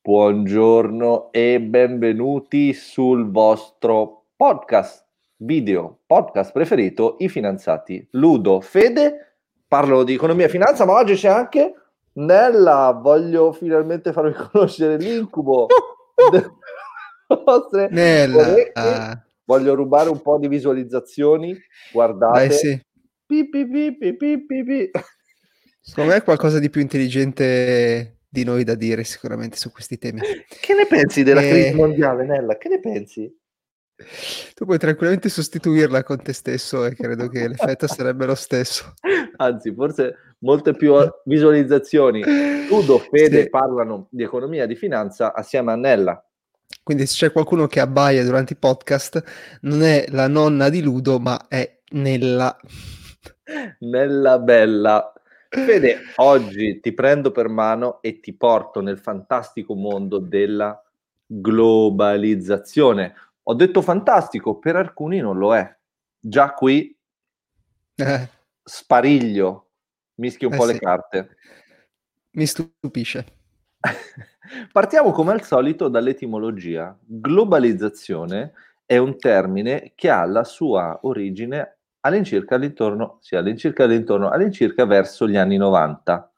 Buongiorno e benvenuti sul vostro podcast video, podcast preferito, I Finanziati. Ludo, Fede, parlo di economia e finanza, ma oggi c'è anche Nella. Voglio finalmente farvi conoscere l'incubo delle vostre Nella. orecchie. Voglio rubare un po' di visualizzazioni. Guardate. Dai, sì. Pi, pi, pi, pi, pi, pi, pi. Secondo me è qualcosa di più intelligente di noi da dire sicuramente su questi temi. Che ne pensi della Eh. crisi mondiale, Nella? Che ne pensi? Tu puoi tranquillamente sostituirla con te stesso e credo che l'effetto sarebbe lo stesso. Anzi, forse molte più visualizzazioni. Ludo, Fede Sì. parlano di economia e di finanza assieme a Nella. Quindi se c'è qualcuno che abbaia durante i podcast, non è la nonna di Ludo, ma è Nella. Nella bella. Fede, oggi ti prendo per mano e ti porto nel fantastico mondo della globalizzazione. Ho detto fantastico, per alcuni non lo è. Già qui Eh, spariglio, mischi un Eh po' le sì. carte. mi stupisce. Partiamo come al solito dall'etimologia. Globalizzazione è un termine che ha la sua origine all'incirca all'intorno, sì, all'incirca all'intorno, all'incirca verso gli anni 90.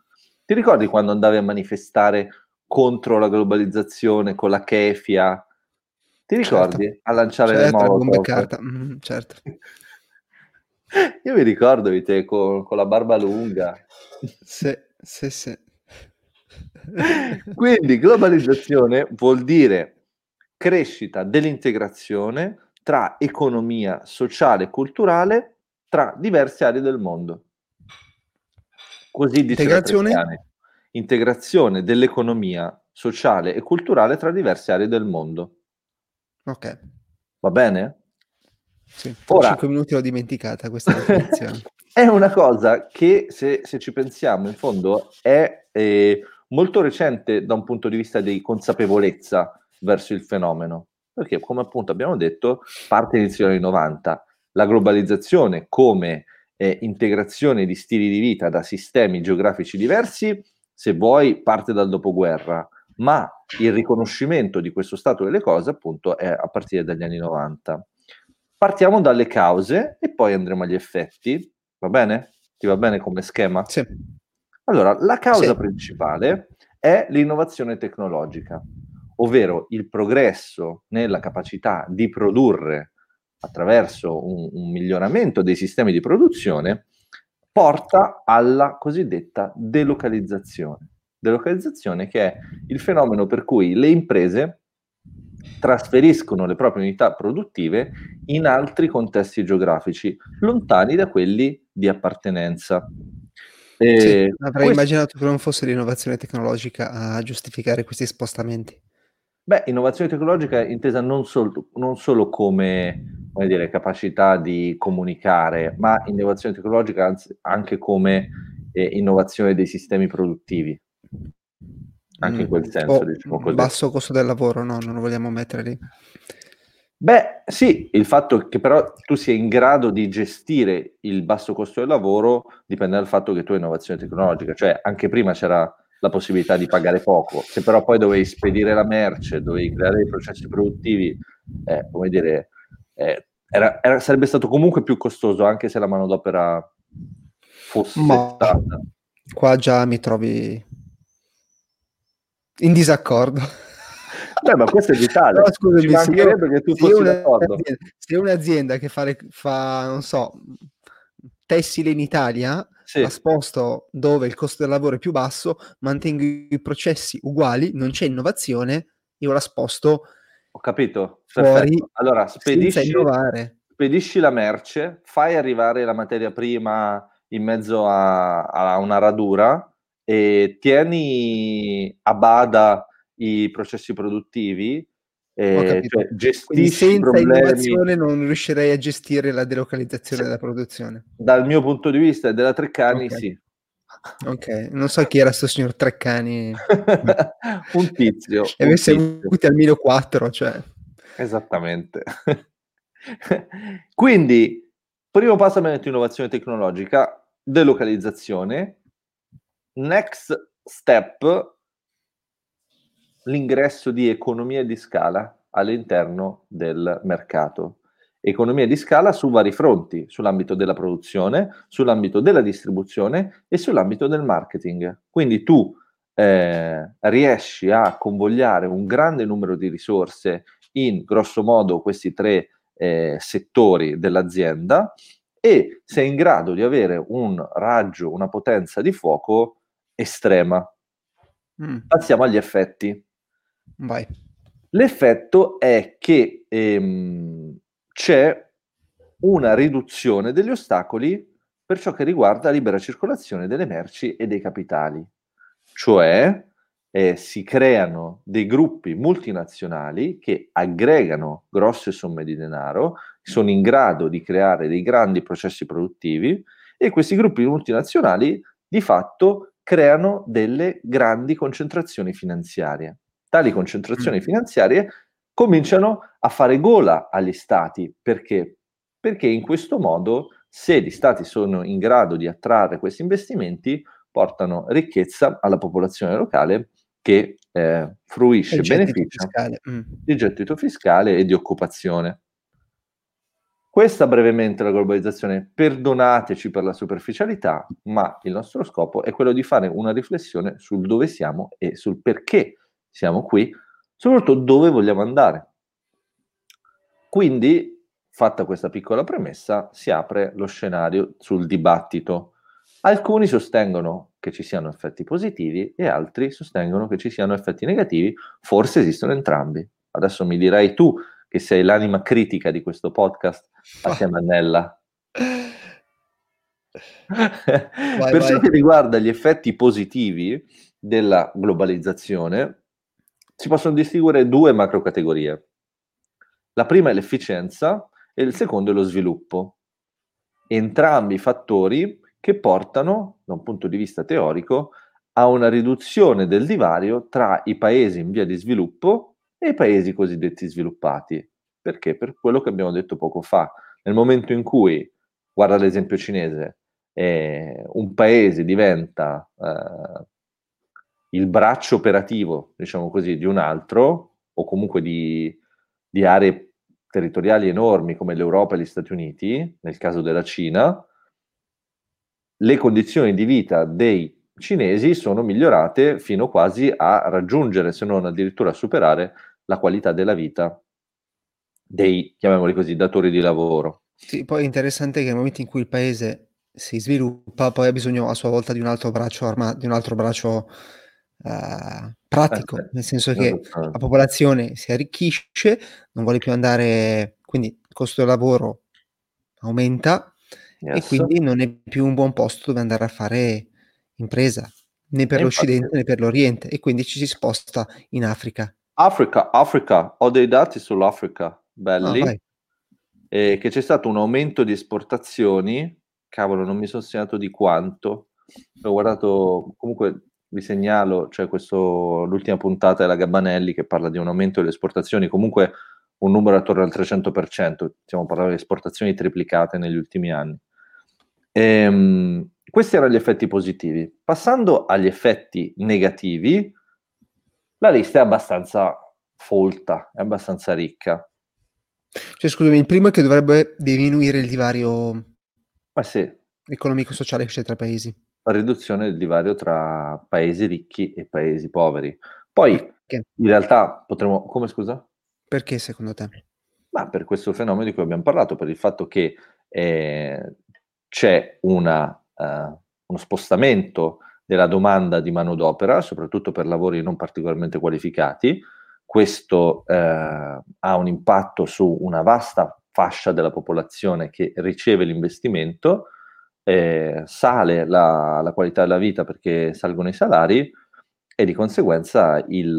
Ti ricordi quando andavi a manifestare contro la globalizzazione con la kefia? Ti ricordi? A lanciare le Certo, le molotov? mm, certo. Io mi ricordo di te con, con la barba lunga. Sì, sì, sì. Quindi globalizzazione vuol dire crescita dell'integrazione tra economia sociale e culturale tra diverse aree del mondo. Così dice Integrazione? Integrazione dell'economia sociale e culturale tra diverse aree del mondo. Ok, Va bene? sì. Ora- 5 minuti l'ho dimenticata questa definizione. è una cosa che, se, se ci pensiamo, in fondo è eh, molto recente da un punto di vista di consapevolezza verso il fenomeno. Perché, come appunto abbiamo detto, parte inizio anni 90. La globalizzazione come eh, integrazione di stili di vita da sistemi geografici diversi, se vuoi, parte dal dopoguerra, ma il riconoscimento di questo stato delle cose, appunto, è a partire dagli anni 90. Partiamo dalle cause e poi andremo agli effetti. Va bene? Ti va bene come schema? Sì. Allora, la causa Sì. principale è l'innovazione tecnologica, ovvero il progresso nella capacità di produrre attraverso un, un miglioramento dei sistemi di produzione porta alla cosiddetta delocalizzazione. Delocalizzazione che è il fenomeno per cui le imprese trasferiscono le proprie unità produttive in altri contesti geografici, lontani da quelli di appartenenza. Sì, Eh, avrei questo- immaginato che non fosse l'innovazione tecnologica a giustificare questi spostamenti. Beh, innovazione tecnologica è intesa non, sol- non solo come, come dire, capacità di comunicare, ma innovazione tecnologica anzi, anche come eh, innovazione dei sistemi produttivi. Anche in quel Mm, senso, o diciamo così. basso costo del lavoro, no, non lo vogliamo mettere lì. Beh, sì, il fatto che però tu sia in grado di gestire il basso costo del lavoro dipende dal fatto che tu hai innovazione tecnologica, cioè anche prima c'era la possibilità di pagare poco, se però poi dovevi spedire la merce, dovevi creare dei processi produttivi, eh, come dire, eh, era- era- sarebbe stato comunque più costoso anche se la manodopera fosse Ma- stata. Qua già mi trovi in disaccordo. Beh, ma questo è l'Italia, No, scusami, se io- se io fossi una- d'accordo. Se un'azienda che fa, fa, non so, tessile in Italia, Sì. la sposto dove il costo del lavoro è più basso, mantengo i processi uguali, non c'è innovazione, io la sposto Ho capito? fuori Perfetto. Allora, spedisci, spedisci la merce, fai arrivare la materia prima in mezzo a, a una radura e tieni a bada i processi produttivi, E, capito. cioè, gestisci senza problemi. innovazione non riuscirei a gestire la delocalizzazione Sì. della produzione. Dal mio punto di vista e della Treccani, Ok. sì. Ok, non so chi era sto signor Treccani. un tizio. E tizio. avuti almeno quattro, cioè. Esattamente. Quindi, primo passo abbiamo innovazione tecnologica, delocalizzazione. Next step, l'ingresso di economie di scala all'interno del mercato. Economie di scala su vari fronti, sull'ambito della produzione, sull'ambito della distribuzione e sull'ambito del marketing. Quindi tu eh, riesci a convogliare un grande numero di risorse in grosso modo questi tre eh, settori dell'azienda e sei in grado di avere un raggio, una potenza di fuoco estrema. Mm. Passiamo agli effetti. Vai. L'effetto è che ehm, c'è una riduzione degli ostacoli per ciò che riguarda la libera circolazione delle merci e dei capitali, cioè eh, si creano dei gruppi multinazionali che aggregano grosse somme di denaro, sono in grado di creare dei grandi processi produttivi e questi gruppi multinazionali di fatto creano delle grandi concentrazioni finanziarie. Tali concentrazioni mm. finanziarie cominciano a fare gola agli stati perché? Perché in questo modo se gli stati sono in grado di attrarre questi investimenti portano ricchezza alla popolazione locale che eh, fruisce beneficio mm. di gettito fiscale e di occupazione. Questa brevemente la globalizzazione, perdonateci per la superficialità, ma il nostro scopo è quello di fare una riflessione sul dove siamo e sul perché siamo qui, soprattutto dove vogliamo andare. Quindi, fatta questa piccola premessa, si apre lo scenario sul dibattito. Alcuni sostengono che ci siano effetti positivi e altri sostengono che ci siano effetti negativi, forse esistono entrambi. Adesso mi dirai tu che sei l'anima critica di questo podcast assieme a Nella. Per ciò che riguarda gli effetti positivi della globalizzazione, si possono distinguere due macro categorie. La prima è l'efficienza e il secondo è lo sviluppo. Entrambi fattori che portano, da un punto di vista teorico, a una riduzione del divario tra i paesi in via di sviluppo e i paesi cosiddetti sviluppati. Perché? Per quello che abbiamo detto poco fa. Nel momento in cui, guarda l'esempio cinese, eh, un paese diventa eh, il braccio operativo, diciamo così, di un altro, o comunque di, di aree territoriali enormi come l'Europa e gli Stati Uniti, nel caso della Cina, le condizioni di vita dei cinesi sono migliorate fino quasi a raggiungere, se non addirittura superare, la qualità della vita dei, chiamiamoli così, datori di lavoro. Sì, poi è interessante che nel momento in cui il paese si sviluppa, poi ha bisogno a sua volta di un altro braccio armato, di un altro braccio uh, pratico, eh, nel senso che la popolazione si arricchisce, non vuole più andare, quindi il costo del lavoro aumenta yes. e quindi non è più un buon posto dove andare a fare impresa, né per e l'Occidente infatti... né per l'Oriente, e quindi ci si sposta in Africa. Africa, Africa, ho dei dati sull'Africa belli, ah, e che c'è stato un aumento di esportazioni, cavolo, non mi sono segnato di quanto, ho guardato, comunque vi segnalo, c'è questo, l'ultima puntata della Gabbanelli che parla di un aumento delle esportazioni, comunque un numero attorno al 300%, stiamo parlando di esportazioni triplicate negli ultimi anni. E, um, questi erano gli effetti positivi. Passando agli effetti negativi, la lista è abbastanza folta, è abbastanza ricca. Cioè, scusami, il primo è che dovrebbe diminuire il divario Ma sì. economico-sociale che c'è tra paesi. Riduzione del divario tra paesi ricchi e paesi poveri. Poi, Perché? in realtà, potremmo... Come, scusa? Perché, secondo te? Ma per questo fenomeno di cui abbiamo parlato, per il fatto che eh, c'è una, uh, uno spostamento della domanda di manodopera, soprattutto per lavori non particolarmente qualificati, questo eh, ha un impatto su una vasta fascia della popolazione che riceve l'investimento, eh, sale la, la, qualità della vita perché salgono i salari e di conseguenza il...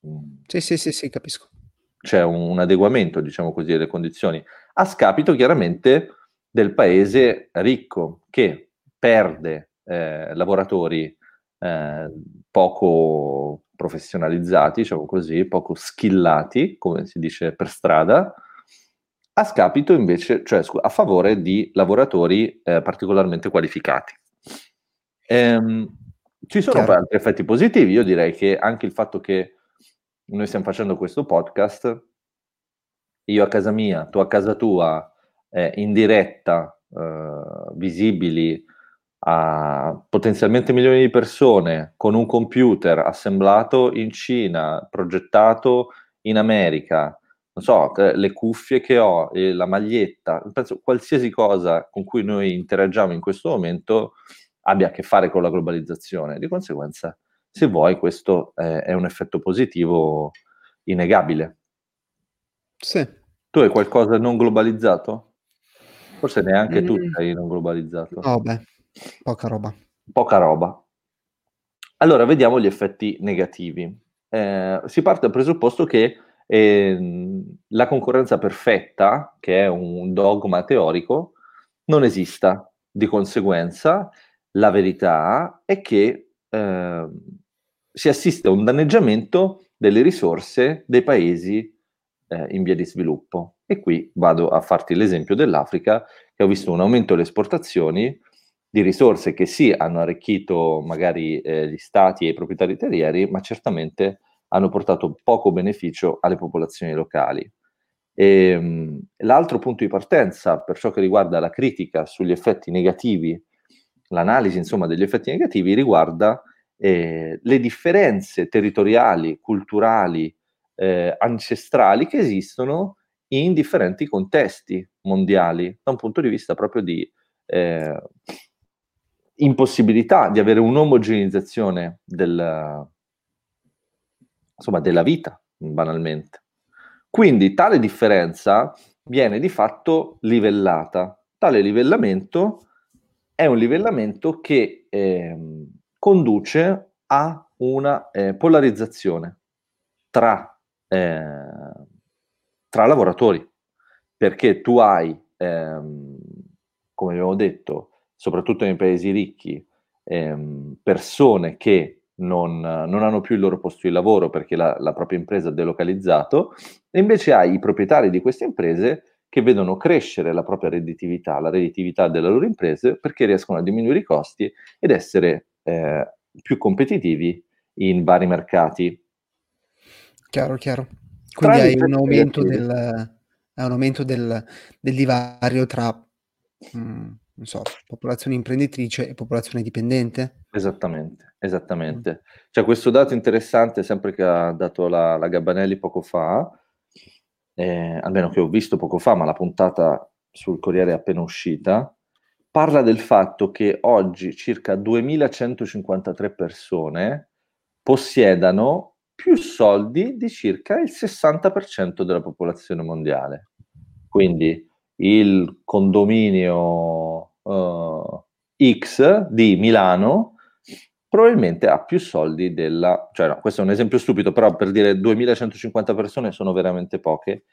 Uh, sì, sì, sì, sì, capisco. C'è un, un adeguamento, diciamo così, delle condizioni, a scapito chiaramente del paese ricco che perde eh, lavoratori eh, poco professionalizzati, diciamo così, poco skillati, come si dice per strada, a scapito invece, cioè a favore di lavoratori eh, particolarmente qualificati. Ehm, Ci sono Chiaro. altri effetti positivi, io direi che anche il fatto che noi stiamo facendo questo podcast, io a casa mia, tu a casa tua, eh, in diretta, eh, visibili a potenzialmente milioni di persone, con un computer assemblato in Cina, progettato in America, non so, le cuffie che ho, la maglietta, penso qualsiasi cosa con cui noi interagiamo in questo momento abbia a che fare con la globalizzazione. Di conseguenza, se vuoi, questo è, è un effetto positivo innegabile. Sì. Tu hai qualcosa non globalizzato? Forse neanche mm. tu sei non globalizzato. No, beh, poca roba. Poca roba. Allora, vediamo gli effetti negativi. Eh, si parte dal presupposto che eh, la concorrenza perfetta, che è un dogma teorico, non esista. Di conseguenza, la verità è che eh, si assiste a un danneggiamento delle risorse dei paesi eh, in via di sviluppo. E qui vado a farti l'esempio dell'Africa, che ha visto un aumento delle esportazioni di risorse che sì hanno arricchito magari eh, gli stati e i proprietari terrieri, ma certamente hanno portato poco beneficio alle popolazioni locali. E, ehm, l'altro punto di partenza per ciò che riguarda la critica sugli effetti negativi, l'analisi insomma degli effetti negativi riguarda eh, le differenze territoriali, culturali, eh, ancestrali che esistono in differenti contesti mondiali, da un punto di vista proprio di eh, impossibilità di avere un'omogenizzazione del, insomma, della vita, banalmente. Quindi tale differenza viene di fatto livellata. Tale livellamento è un livellamento che eh, conduce a una eh, polarizzazione tra, eh, tra, lavoratori, perché tu hai, ehm, come abbiamo detto, soprattutto nei paesi ricchi, ehm, persone che non, non, hanno più il loro posto di lavoro perché la, la propria impresa ha delocalizzato, e invece hai i proprietari di queste imprese che vedono crescere la propria redditività, la redditività delle loro imprese perché riescono a diminuire i costi ed essere eh, più competitivi in vari mercati. Chiaro, chiaro. Quindi hai un, aumento del, hai un aumento del, del divario tra mh, mm, non so, popolazione imprenditrice e popolazione dipendente? Esattamente, esattamente. C'è questo dato interessante, sempre che ha dato la, la Gabbanelli poco fa, eh, almeno che ho visto poco fa, ma la puntata sul Corriere è appena uscita, parla del fatto che oggi circa 2153 persone possiedano più soldi di circa il 60% della popolazione mondiale. Quindi il condominio uh, X di Milano probabilmente ha più soldi della... cioè no, questo è un esempio stupido, però per dire 2150 persone sono veramente poche,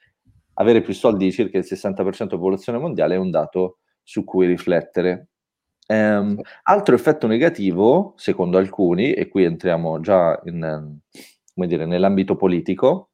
avere più soldi di circa il 60% della popolazione mondiale è un dato su cui riflettere. Um, altro effetto negativo, secondo alcuni, e qui entriamo già in, dire, nell'ambito politico,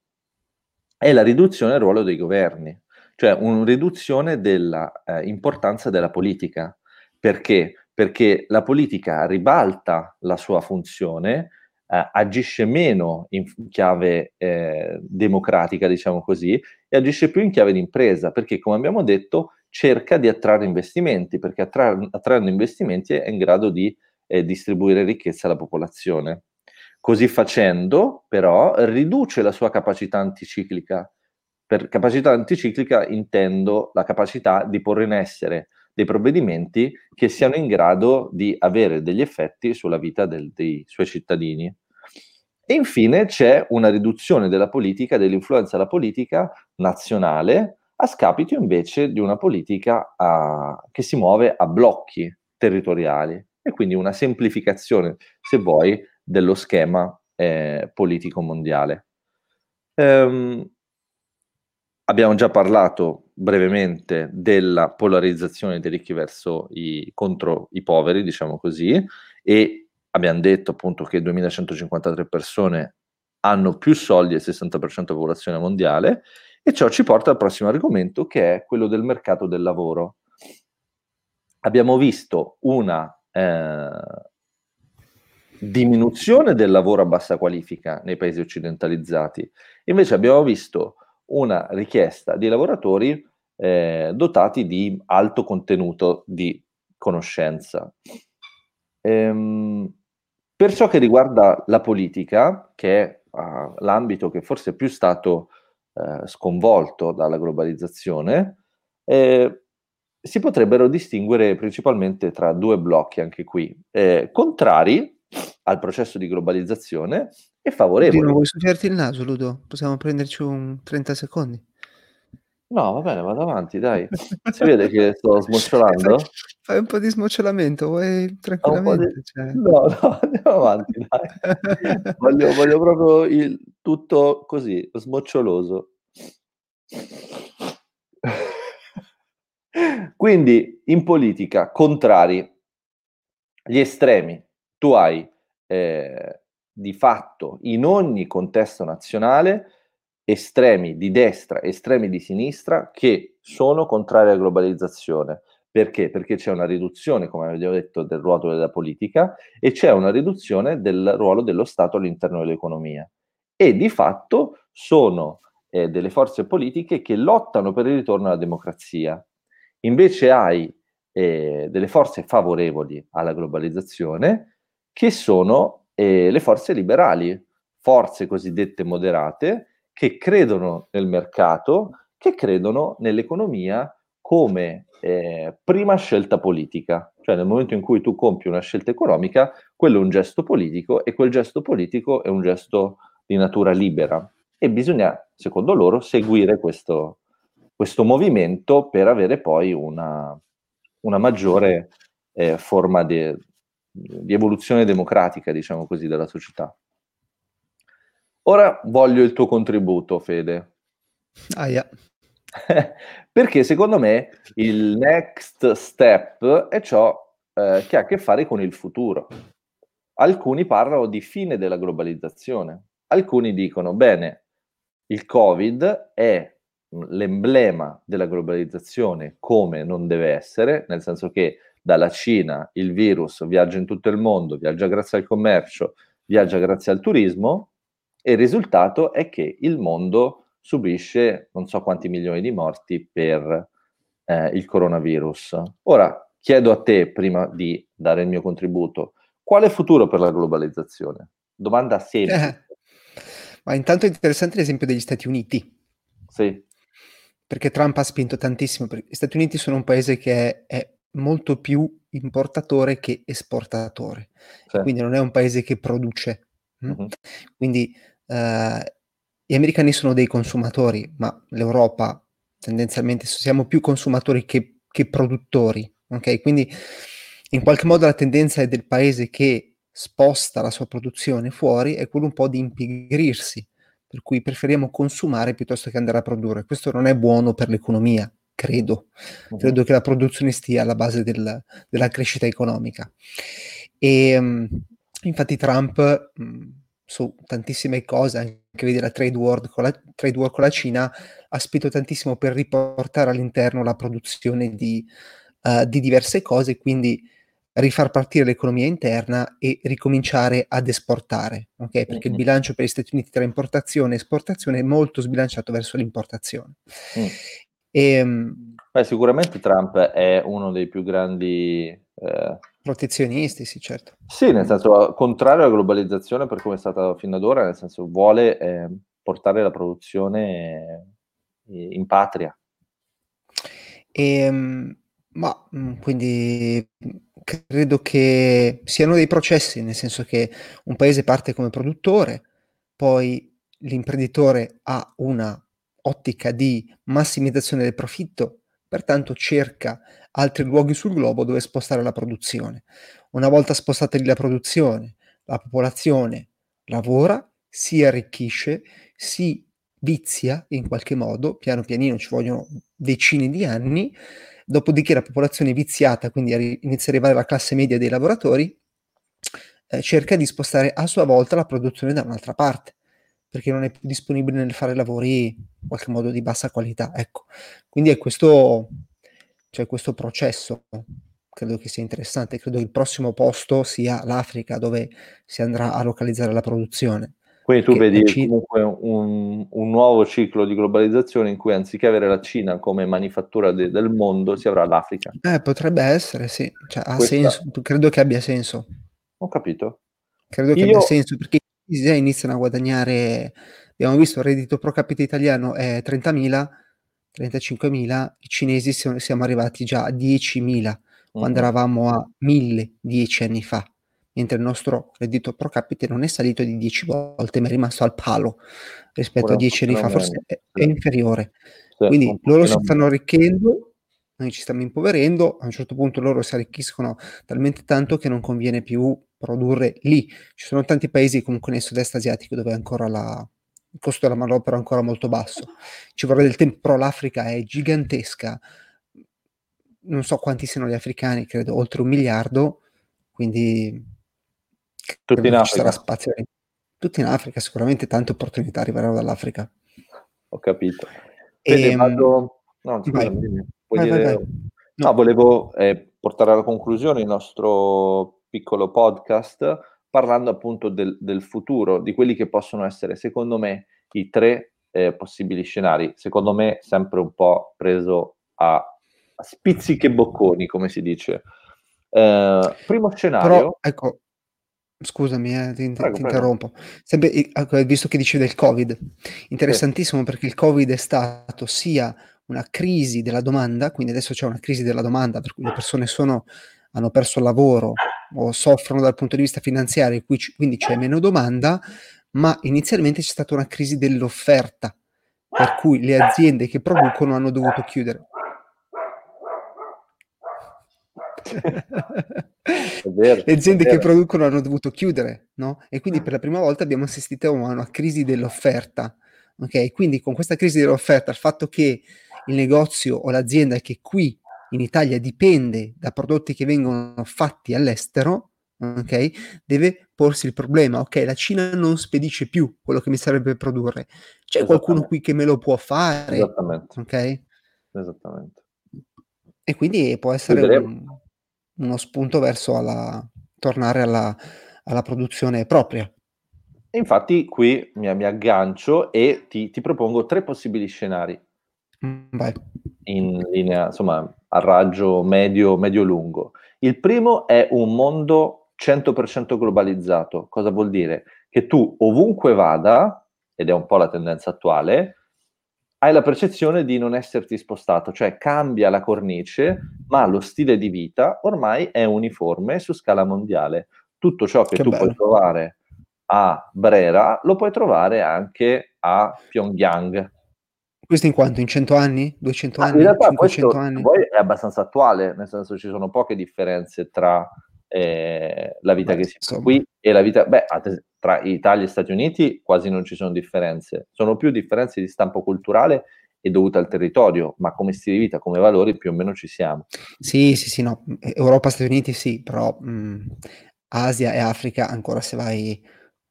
è la riduzione del ruolo dei governi cioè una riduzione dell'importanza eh, della politica. Perché? Perché la politica ribalta la sua funzione, eh, agisce meno in chiave eh, democratica, diciamo così, e agisce più in chiave di impresa, perché come abbiamo detto cerca di attrarre investimenti, perché attra- attrarre investimenti è in grado di eh, distribuire ricchezza alla popolazione. Così facendo, però, riduce la sua capacità anticiclica, per capacità anticiclica intendo la capacità di porre in essere dei provvedimenti che siano in grado di avere degli effetti sulla vita del, dei suoi cittadini. E infine c'è una riduzione della politica, dell'influenza della politica nazionale, a scapito invece di una politica a, che si muove a blocchi territoriali e quindi una semplificazione, se vuoi, dello schema eh, politico mondiale. Um, Abbiamo già parlato brevemente della polarizzazione dei ricchi verso i, contro i poveri, diciamo così, e abbiamo detto appunto che 2153 persone hanno più soldi del 60% della popolazione mondiale e ciò ci porta al prossimo argomento che è quello del mercato del lavoro. Abbiamo visto una, eh, diminuzione del lavoro a bassa qualifica nei paesi occidentalizzati. Invece abbiamo visto una richiesta di lavoratori eh, dotati di alto contenuto di conoscenza. Ehm, per ciò che riguarda la politica, che è uh, l'ambito che forse è più stato uh, sconvolto dalla globalizzazione, eh, si potrebbero distinguere principalmente tra due blocchi anche qui, eh, contrari al processo di globalizzazione e favorevoli. Dino, vuoi soffiarti il naso, Ludo? Possiamo prenderci un 30 secondi? No, va bene, vado avanti, dai. Si vede che sto smocciolando? Fai un po' di smocciolamento, vuoi tranquillamente? Di... Cioè. No, no, andiamo avanti, dai. voglio, voglio proprio il tutto così, smoccioloso. Quindi, in politica, contrari, gli estremi, tu hai eh, di fatto in ogni contesto nazionale estremi di destra, estremi di sinistra che sono contrari alla globalizzazione. Perché? Perché c'è una riduzione, come abbiamo detto, del ruolo della politica e c'è una riduzione del ruolo dello Stato all'interno dell'economia. E di fatto sono eh, delle forze politiche che lottano per il ritorno alla democrazia. Invece hai eh, delle forze favorevoli alla globalizzazione che sono eh, le forze liberali, forze cosiddette moderate, che credono nel mercato, che credono nell'economia come eh, prima scelta politica. Cioè nel momento in cui tu compi una scelta economica, quello è un gesto politico e quel gesto politico è un gesto di natura libera. E bisogna, secondo loro, seguire questo, questo movimento per avere poi una, una maggiore eh, forma di, di evoluzione democratica, diciamo così, della società. Ora voglio il tuo contributo, Fede. Ah, yeah. Perché secondo me il next step è ciò eh, che ha a che fare con il futuro. Alcuni parlano di fine della globalizzazione, alcuni dicono, bene, il Covid è l'emblema della globalizzazione come non deve essere, nel senso che dalla Cina il virus viaggia in tutto il mondo, viaggia grazie al commercio, viaggia grazie al turismo, e il risultato è che il mondo subisce non so quanti milioni di morti per eh, il coronavirus. Ora chiedo a te, prima di dare il mio contributo, quale futuro per la globalizzazione? Domanda semplice. Eh, ma intanto è interessante l'esempio degli Stati Uniti. Sì. Perché Trump ha spinto tantissimo. Gli Stati Uniti sono un paese che è, è molto più importatore che esportatore. Sì. Quindi non è un paese che produce. Uh-huh. Quindi eh, gli americani sono dei consumatori, ma l'Europa tendenzialmente siamo più consumatori che, che produttori, ok? Quindi in qualche modo la tendenza è del paese che sposta la sua produzione fuori è quello un po' di impigrirsi, per cui preferiamo consumare piuttosto che andare a produrre. Questo non è buono per l'economia, credo. Uh-huh. Credo che la produzione stia alla base del, della crescita economica. E um, infatti Trump mh, mm, su tantissime cose, anche vedi la trade war con la, trade war con la Cina, ha spinto tantissimo per riportare all'interno la produzione di, uh, di diverse cose, quindi rifar partire l'economia interna e ricominciare ad esportare, ok? Perché mm-hmm. il bilancio per gli Stati Uniti tra importazione e esportazione è molto sbilanciato verso l'importazione. Mm. E, ehm, Beh, sicuramente Trump è uno dei più grandi eh, Protezionisti, sì, certo. Sì, nel senso, contrario alla globalizzazione per come è stata fino ad ora, nel senso, vuole eh, portare la produzione eh, in patria. E, ehm, ma mm, quindi credo che siano dei processi, nel senso che un paese parte come produttore, poi l'imprenditore ha una ottica di massimizzazione del profitto, pertanto cerca altri luoghi sul globo dove spostare la produzione. Una volta spostata lì la produzione, la popolazione lavora, si arricchisce, si vizia in qualche modo, piano pianino ci vogliono decine di anni, dopodiché la popolazione viziata, quindi inizia ad arrivare la classe media dei lavoratori, eh, cerca di spostare a sua volta la produzione da un'altra parte, perché non è più disponibile nel fare lavori in qualche modo di bassa qualità. Ecco, quindi è questo c'è questo processo credo che sia interessante, credo che il prossimo posto sia l'Africa dove si andrà a localizzare la produzione. Quindi tu vedi Cina... comunque un, un, nuovo ciclo di globalizzazione in cui anziché avere la Cina come manifattura de, del mondo si avrà l'Africa. Eh, potrebbe essere, sì, cioè, ha Questa... senso, credo che abbia senso. Ho capito. Credo che Io... abbia senso perché i iniziano a guadagnare, abbiamo visto il reddito pro capite italiano è 30.000, 35.000, i cinesi siamo, arrivati già a 10.000 quando uh-huh. eravamo a 1.000 dieci anni fa mentre il nostro reddito pro capite non è salito di 10 volte, ma è rimasto al palo rispetto Ora, a 10 anni fa, forse è, è inferiore. Sì, Quindi loro si stanno arricchendo, noi ci stiamo impoverendo, a un certo punto loro si arricchiscono talmente tanto che non conviene più produrre lì. Ci sono tanti paesi comunque nel sud-est asiatico dove ancora la, il costo della manodopera è ancora molto basso. Ci vorrà del tempo, però l'Africa è gigantesca. Non so quanti siano gli africani, credo oltre un miliardo, quindi tutti in Africa. Spazio. Tutti in Africa, sicuramente tante opportunità arriveranno dall'Africa. Ho capito. E, ehm, vado... No, scusami, vai. Vai, vai, no. no. volevo eh, portare alla conclusione il nostro piccolo podcast parlando appunto del, del, futuro, di quelli che possono essere, secondo me, i tre eh, possibili scenari. Secondo me, sempre un po' preso a, a spizzichi e bocconi, come si dice. Eh, primo scenario. Però, ecco, Scusami, eh, ti, prego, ti interrompo. Sempre, ecco, visto che dicevi del Covid, interessantissimo sì. perché il Covid è stato sia una crisi della domanda, quindi adesso c'è una crisi della domanda per cui le persone sono, hanno perso il lavoro o soffrono dal punto di vista finanziario, quindi c'è meno domanda, ma inizialmente c'è stata una crisi dell'offerta, per cui le aziende che producono hanno dovuto chiudere. vero, le aziende che producono hanno dovuto chiudere, no? E quindi per la prima volta abbiamo assistito a una crisi dell'offerta. Ok, quindi con questa crisi dell'offerta, il fatto che il negozio o l'azienda che qui in Italia dipende da prodotti che vengono fatti all'estero, ok, deve porsi il problema, ok, la Cina non spedisce più quello che mi serve produrre, c'è qualcuno qui che me lo può fare, Esattamente. ok? Esattamente. E quindi può essere un, uno spunto verso alla, tornare alla, alla produzione propria. Infatti qui mi, mi aggancio e ti, ti, propongo tre possibili scenari. Vai. In linea, insomma, a raggio medio, medio-lungo. Il primo è un mondo 100% globalizzato. Cosa vuol dire? Che tu ovunque vada, ed è un po' la tendenza attuale, hai la percezione di non esserti spostato, cioè cambia la cornice, ma lo stile di vita ormai è uniforme su scala mondiale. Tutto ciò che, che tu bello. puoi trovare a Brera lo puoi trovare anche a Pyongyang. Questo in quanto? In 100 anni? 200 anni? in realtà 500 anni? poi è abbastanza attuale, nel senso ci sono poche differenze tra eh, la vita Beh, che si fa qui e la vita... Beh, tra Italia e Stati Uniti quasi non ci sono differenze, sono più differenze di stampo culturale e dovute al territorio, ma come stile di vita, come valori più o meno ci siamo. Sì, sì, sì, no, Europa, Stati Uniti sì, però mh, Asia e Africa ancora se vai,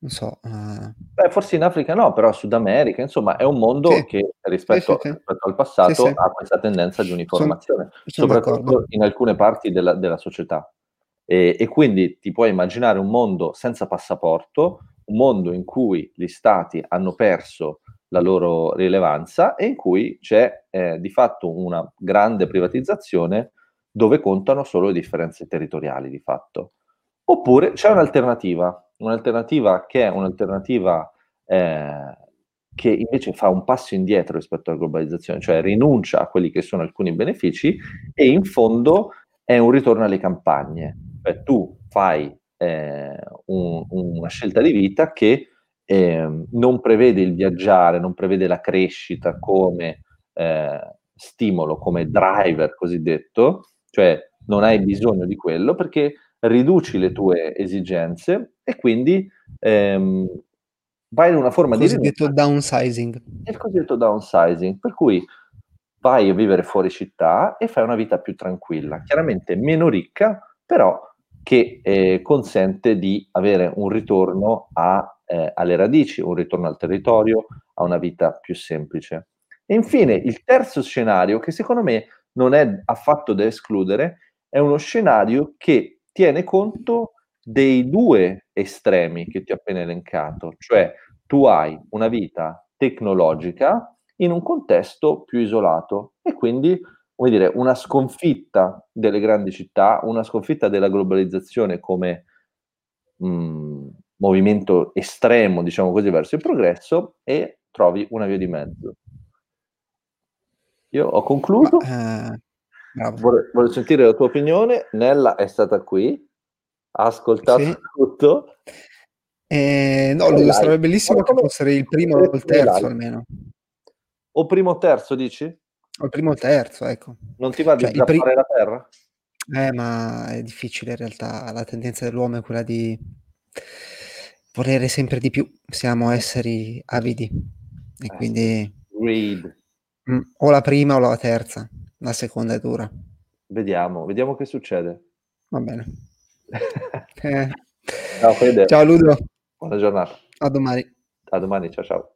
non so... Uh... Beh, forse in Africa no, però Sud America, insomma, è un mondo sì. che rispetto, sì, sì, rispetto, al passato ha questa tendenza di uniformazione, sono, sono soprattutto d'accordo. in alcune parti della, della società. E, e, quindi ti puoi immaginare un mondo senza passaporto, un mondo in cui gli stati hanno perso la loro rilevanza e in cui c'è eh, di fatto una grande privatizzazione dove contano solo le differenze territoriali di fatto. Oppure c'è un'alternativa, un'alternativa che è un'alternativa eh, che invece fa un passo indietro rispetto alla globalizzazione, cioè rinuncia a quelli che sono alcuni benefici e in fondo è un ritorno alle campagne. Cioè tu fai eh, un, una scelta di vita che eh, non prevede il viaggiare, non prevede la crescita come eh, stimolo, come driver cosiddetto, cioè non hai bisogno di quello perché riduci le tue esigenze e quindi ehm, vai in una forma il di... cosiddetto downsizing. Il cosiddetto downsizing, per cui vai a vivere fuori città e fai una vita più tranquilla, chiaramente meno ricca, però che eh, consente di avere un ritorno a, eh, alle radici, un ritorno al territorio, a una vita più semplice. E infine il terzo scenario, che secondo me non è affatto da escludere, è uno scenario che tiene conto dei due estremi che ti ho appena elencato, cioè tu hai una vita tecnologica in un contesto più isolato e quindi come dire, una sconfitta delle grandi città, una sconfitta della globalizzazione come mh, mhmm, movimento estremo, diciamo così, verso il progresso e trovi una via di mezzo. Io ho concluso. Ma, eh, Vorrei, vorrei, sentire la tua opinione. Nella è stata qui, ha ascoltato sì. tutto. Eh, no, lo sarebbe bellissimo che fosse il primo o il terzo almeno. O primo o terzo, dici? O il primo o terzo, ecco. Non ti va di cioè, pri- la terra? Eh, ma è difficile in realtà. La tendenza dell'uomo è quella di volere sempre di più. Siamo esseri avidi. E eh, quindi... Read. Mh, o la prima o la terza. La seconda è dura. Vediamo, vediamo che succede. Va bene. eh. Ciao. Ciao Ludo. Buona giornata. A domani. A domani, ciao ciao.